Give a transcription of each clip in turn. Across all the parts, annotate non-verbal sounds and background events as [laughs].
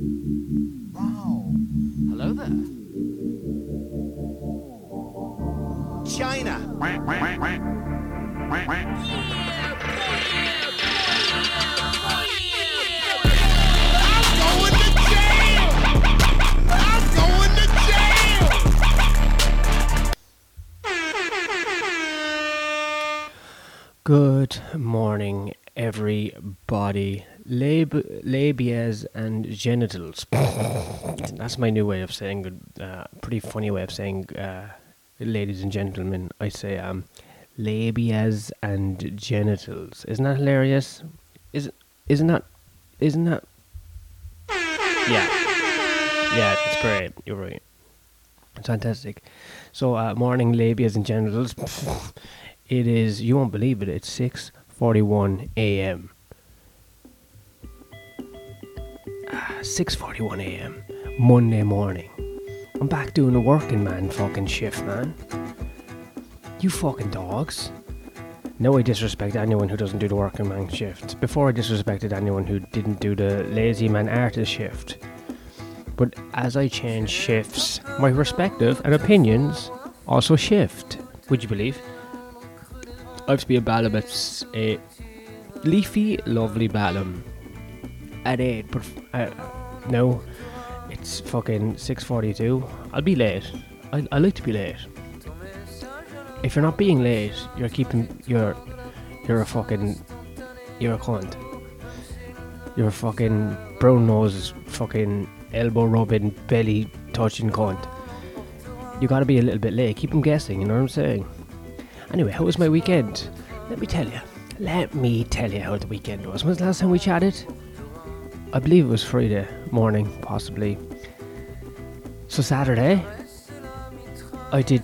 Wow. Hello there. China. Wait, wait, wait, wait. I'm going to jail. I'm going to jail. Good morning, everybody. Lab- labias and genitals. [laughs] That's my new way of saying good. Uh, pretty funny way of saying, uh, ladies and gentlemen. I say um, labias and genitals. Isn't that hilarious? Is isn't that isn't that? Yeah, yeah, it's great. You're right. It's fantastic. So, uh, morning labias and genitals. [laughs] It is. You won't believe it. It's six forty-one a.m. Ah, Six forty-one a.m. Monday morning. I'm back doing a working man fucking shift, man. You fucking dogs. No, I disrespect anyone who doesn't do the working man shift. Before I disrespected anyone who didn't do the lazy man artist shift. But as I change shifts, my perspective and opinions also shift. Would you believe? I've to be a Balham at a leafy, lovely Balham at eight. But uh, no, it's fucking six forty-two. I'll be late. I, I like to be late. If you're not being late, you're keeping you're you're a fucking you're a cunt. You're a fucking brown nose, fucking elbow rubbing, belly touching cunt. You gotta be a little bit late. Keep them guessing. You know what I'm saying? Anyway, how was my weekend? Let me tell you. Let me tell you how the weekend was. When was the last time we chatted? I believe it was Friday morning, possibly. So Saturday, I did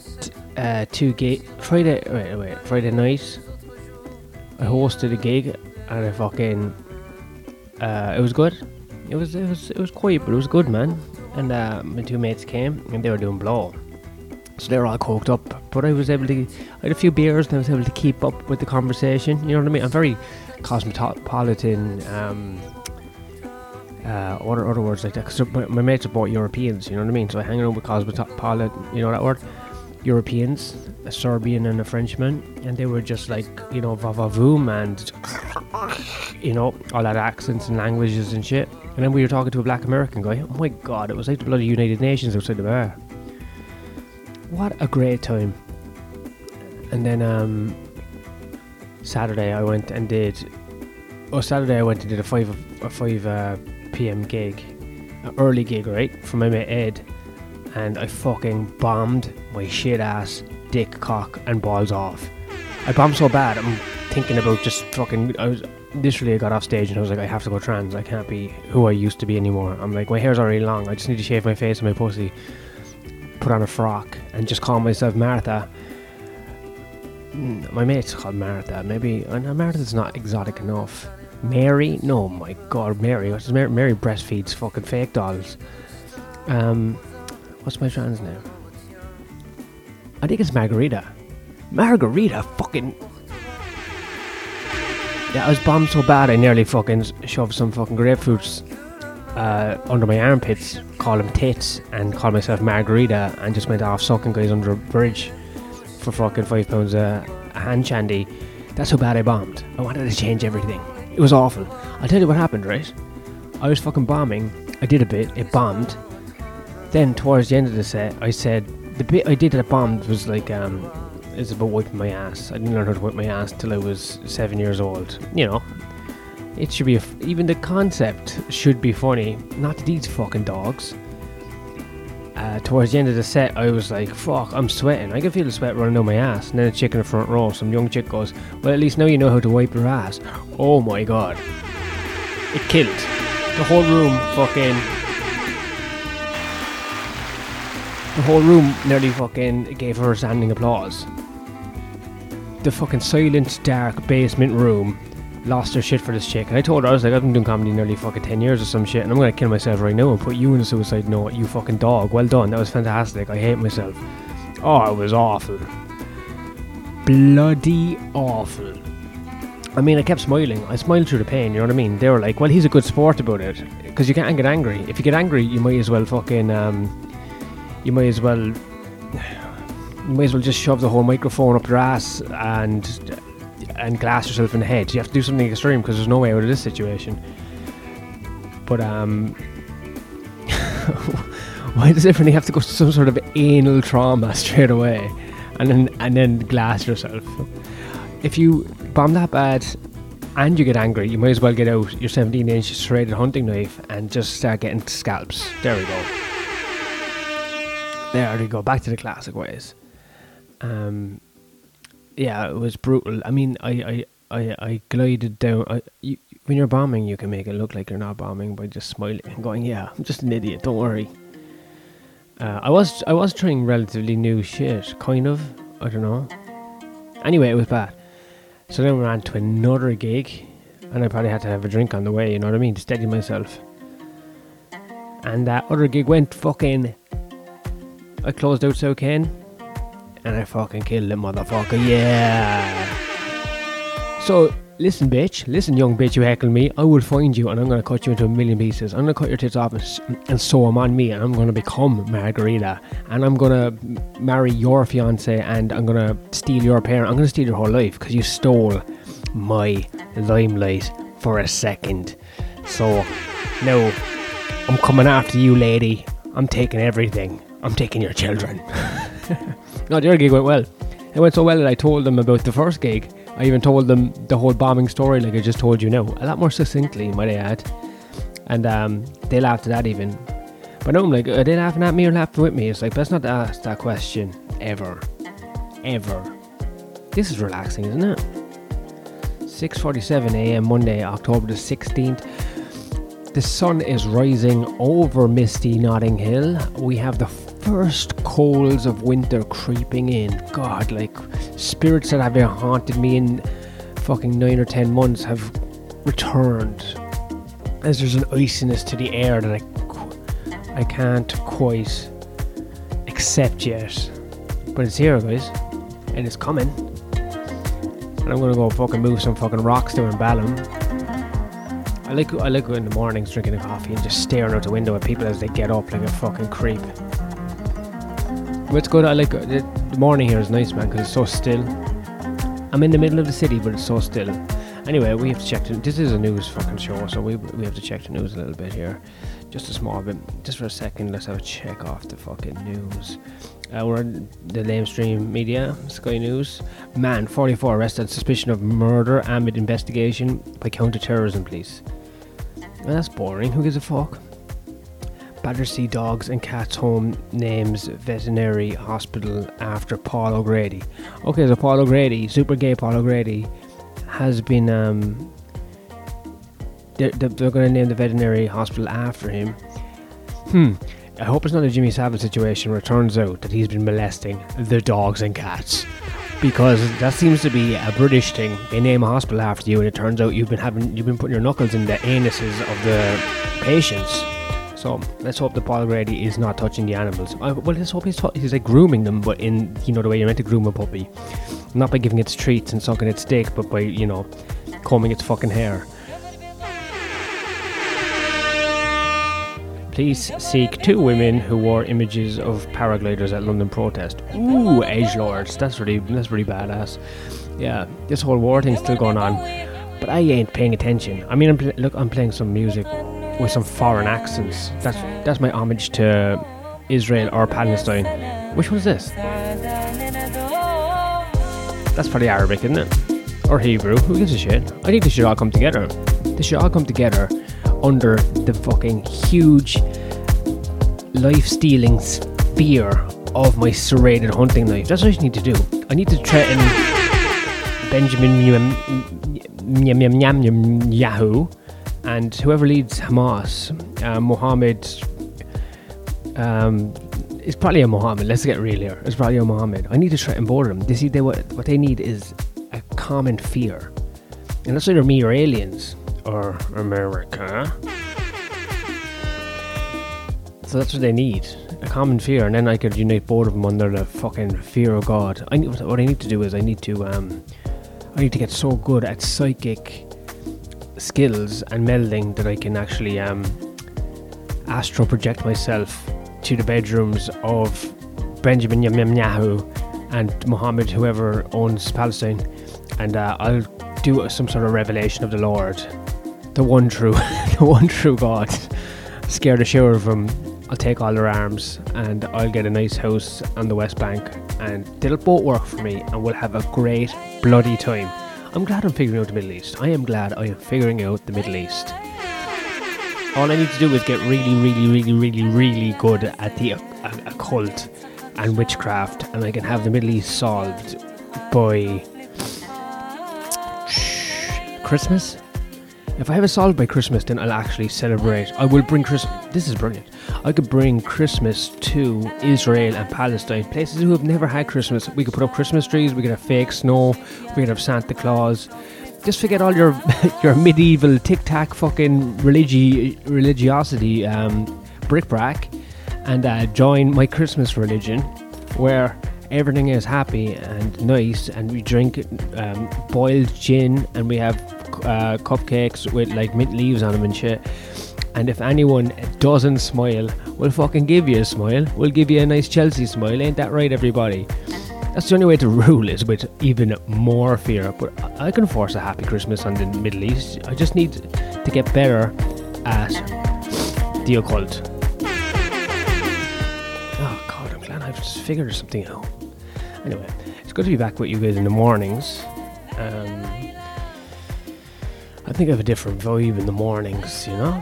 uh, two gig. Friday, wait, wait, Friday night, I hosted a gig, and I fucking, uh, it was good. It was, it was, it was quiet, but it was good, man. And uh, my two mates came, and they were doing blow. So they're all coked up, but I was able to. I had a few beers, and I was able to keep up with the conversation. You know what I mean? I'm very cosmopolitan. Um, uh, other other words like that. Because my, my mates are both Europeans. You know what I mean? So I hang around with cosmopolitan. You know that word? Europeans, a Serbian and a Frenchman, and they were just like you know vavavoom and you know all that accents and languages and shit. And then we were talking to a black American guy. Oh my god, it was like the bloody United Nations outside the bar. What a great time. And then um, Saturday I went and did. Oh, Saturday I went and did a five a five uh, p.m. gig, an early gig, right, for my mate Ed, and I fucking bombed my shit ass dick cock and balls off. I bombed so bad. I'm thinking about just fucking. I was literally I got off stage and I was like, I have to go trans. I can't be who I used to be anymore. I'm like, my hair's already long. I just need to shave my face and my pussy, put on a frock, and just call myself Martha. Mm, My mate's called Martha. Maybe uh, no, Martha's not exotic enough. Mary? No, my God, Mary. What's Mary? Mary breastfeeds fucking fake dolls. Um, what's my trans name? I think it's Margarita. Margarita, fucking. Yeah, I was bombed so bad I nearly fucking shoved some fucking grapefruits uh, under my armpits, call them tits, and call myself Margarita, and just went off sucking guys under a bridge for fucking five pounds a, hand shandy. That's how bad I bombed. I wanted to change everything. It was awful. I'll tell you what happened, right? I was fucking bombing. I did a bit. It bombed. Then towards the end of the set, I said the bit I did that bombed was like um, it's about wiping my ass. I didn't learn how to wipe my ass till I was seven years old. You know, it should be even the concept should be funny. Not these fucking dogs. Uh, towards the end of the set, I was like, "Fuck, I'm sweating. I can feel the sweat running down my ass." And then a chick in the front row, some young chick goes, "Well, at least now you know how to wipe your ass." Oh my god! It killed the whole room. Fucking the whole room nearly fucking gave her a standing applause. The fucking silent, dark basement room lost her shit for this chick. And I told her, I was like, I've been doing comedy nearly fucking 10 years or some shit, and I'm gonna kill myself right now and put you in a suicide note, you fucking dog. Well done, that was fantastic. I hate myself. Oh, it was awful. Bloody awful. I mean, I kept smiling. I smiled through the pain. You know what I mean? They were like, "Well, he's a good sport about it, because you can't get angry. If you get angry, you might as well fucking, um, you might as well, [sighs] you might as well just shove the whole microphone up your ass and and glass yourself in the head. You have to do something extreme because there's no way out of this situation. But um, [laughs] why does everybody have to go to some sort of anal trauma [laughs] straight away, and then and then glass yourself? If you bomb that bad and you get angry, you might as well get out your 17 inch serrated hunting knife and just start getting scalps. There we go. There we go. Back to the classic ways. Um, yeah, it was brutal. I mean, I I, I, I glided down. I, you, when you're bombing, you can make it look like you're not bombing by just smiling and going, "Yeah, I'm just an idiot. Don't worry." Uh, I was I was trying relatively new shit, kind of. I don't know. Anyway, it was bad. So then we ran to another gig, and I probably had to have a drink on the way. You know what I mean to steady myself. And that other gig went fucking. I closed out so Ken, and I fucking killed the motherfucker. Yeah. So listen, bitch. Listen, young bitch. You heckle me. I will find you, and I'm gonna cut you into a million pieces. I'm gonna cut your tits off and, and sew them on me, and I'm gonna become Margarita, and I'm gonna marry your fiance, and I'm gonna steal your parent. I'm gonna steal your whole life because you stole my limelight for a second. So now I'm coming after you, lady. I'm taking everything. I'm taking your children. [laughs] no, the other gig went well. It went so well that I told them about the first gig. I even told them the whole bombing story, like I just told you now, a lot more succinctly, might I add. And um, they laughed at that even. But now I'm like, are they laughing at me or laughing with me? It's like, best not ask that question ever, ever. This is relaxing, isn't it? 6:47 a.m. Monday, October the 16th. The sun is rising over misty Notting Hill. We have the first coals of winter creeping in. God, like spirits that have been haunted me in fucking nine or ten months have returned. As there's an iciness to the air that I, I can't quite accept yet. But it's here, guys. And it's coming. And I'm gonna go fucking move some fucking rocks down in Balham. I like I like in the mornings drinking a coffee and just staring out the window at people as they get up like a fucking creep. It's good. I like the, the morning here is nice, man, because it's so still. I'm in the middle of the city, but it's so still. Anyway, we have to check. The, this is a news fucking show, so we we have to check the news a little bit here, just a small bit. Just for a second, let's have a check off the fucking news. Uh, we're in the lamestream media, Sky News. Man, 44 arrested on suspicion of murder amid investigation by counter-terrorism police. That's boring. Who gives a fuck? Battersea Dogs and Cats Home names veterinary hospital after Paul O'Grady. Okay, so Paul O'Grady, super gay Paul O'Grady, has been. Um, they're, they're, going to name the veterinary hospital after him. Hmm. I hope it's not a Jimmy Savile situation where it turns out that he's been molesting the dogs and cats. Because that seems to be a British thing. They name a hospital after you, and it turns out you've been having you've been putting your knuckles in the anuses of the patients. So let's hope the Paul Grady is not touching the animals. I, well, let's hope he's, tou- he's like grooming them, but in you know the way you're meant to groom a puppy, not by giving it treats and sucking its dick, but by you know combing its fucking hair. Please seek two women who wore images of paragliders at London protest. Ooh, age lords. That's really that's really badass. Yeah, this whole war thing's still going on, but I ain't paying attention. I mean, I'm pl- look, I'm playing some music with some foreign accents. That's that's my homage to Israel or Palestine. Which one's this? That's probably Arabic, isn't it? Or Hebrew? Who gives a shit? I think they should all come together. They should all come together under the fucking huge life stealing spear of my serrated hunting knife. That's what I need to do. I need to threaten Benjamin Netanyahu and whoever leads Hamas, uh, Mohammed. Um, it's probably a Mohammed. Let's get real here. It's probably a Mohammed. I need to threaten both of them. They see they what, what they need is a common fear, and that's either me or aliens or America. So that's what they need. A common fear, and then I could unite both of them under the fucking fear of God. I need, what I need to do is I need to um, I need to get so good at psychic skills and melding that I can actually um, astro project myself to the bedrooms of Benjamin Netanyahu and Mohammed, whoever owns Palestine, and uh, I'll do some sort of revelation of the Lord, the one true, [laughs] the one true God. Scare the shit out of them. I'll take all their arms and I'll get a nice house on the West Bank, and it'll both work for me, and we'll have a great bloody time. I'm glad I'm figuring out the Middle East. I am glad I am figuring out the Middle East. All I need to do is get really, really, really, really, really good at the uh, uh, occult and witchcraft, and I can have the Middle East solved by Christmas. If I have it solved by Christmas, then I'll actually celebrate. I will bring Christmas. This is brilliant. I could bring Christmas to Israel and Palestine, places who have never had Christmas. We could put up Christmas trees. We could have fake snow. We could have Santa Claus. Just forget all your [laughs] your medieval tic tac fucking religi- religiosity um, bric-brac and uh, join my Christmas religion, where everything is happy and nice, and we drink um, boiled gin and we have uh, cupcakes with like mint leaves on them and shit. And if anyone doesn't smile, we'll fucking give you a smile. We'll give you a nice Chelsea smile. Ain't that right, everybody? That's the only way to rule is with even more fear. But I can force a happy Christmas on the Middle East. I just need to get better at the occult. Oh God, I'm glad I've just figured something out. Anyway, it's good to be back with you guys in the mornings. Um, I think I have a different vibe in the mornings, you know?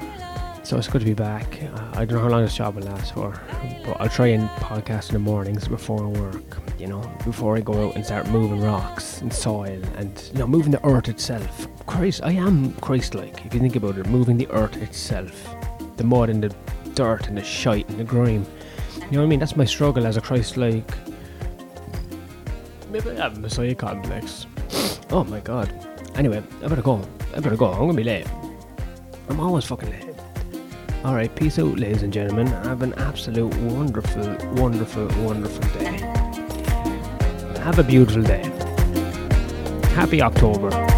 So it's good to be back. Uh, I don't know how long this job will last for, but I'll try and podcast in the mornings before I work, you know, before I go out and start moving rocks and soil and, you know, moving the earth itself. Christ, I am Christ like, if you think about it, moving the earth itself. The mud and the dirt and the shite and the grime. You know what I mean? That's my struggle as a Christ like. Maybe I have a Messiah complex. Oh my god. Anyway, I better go. I better go. I'm gonna be late. I'm always fucking late. Alright, peace out, ladies and gentlemen. Have an absolute wonderful, wonderful, wonderful day. Have a beautiful day. Happy October.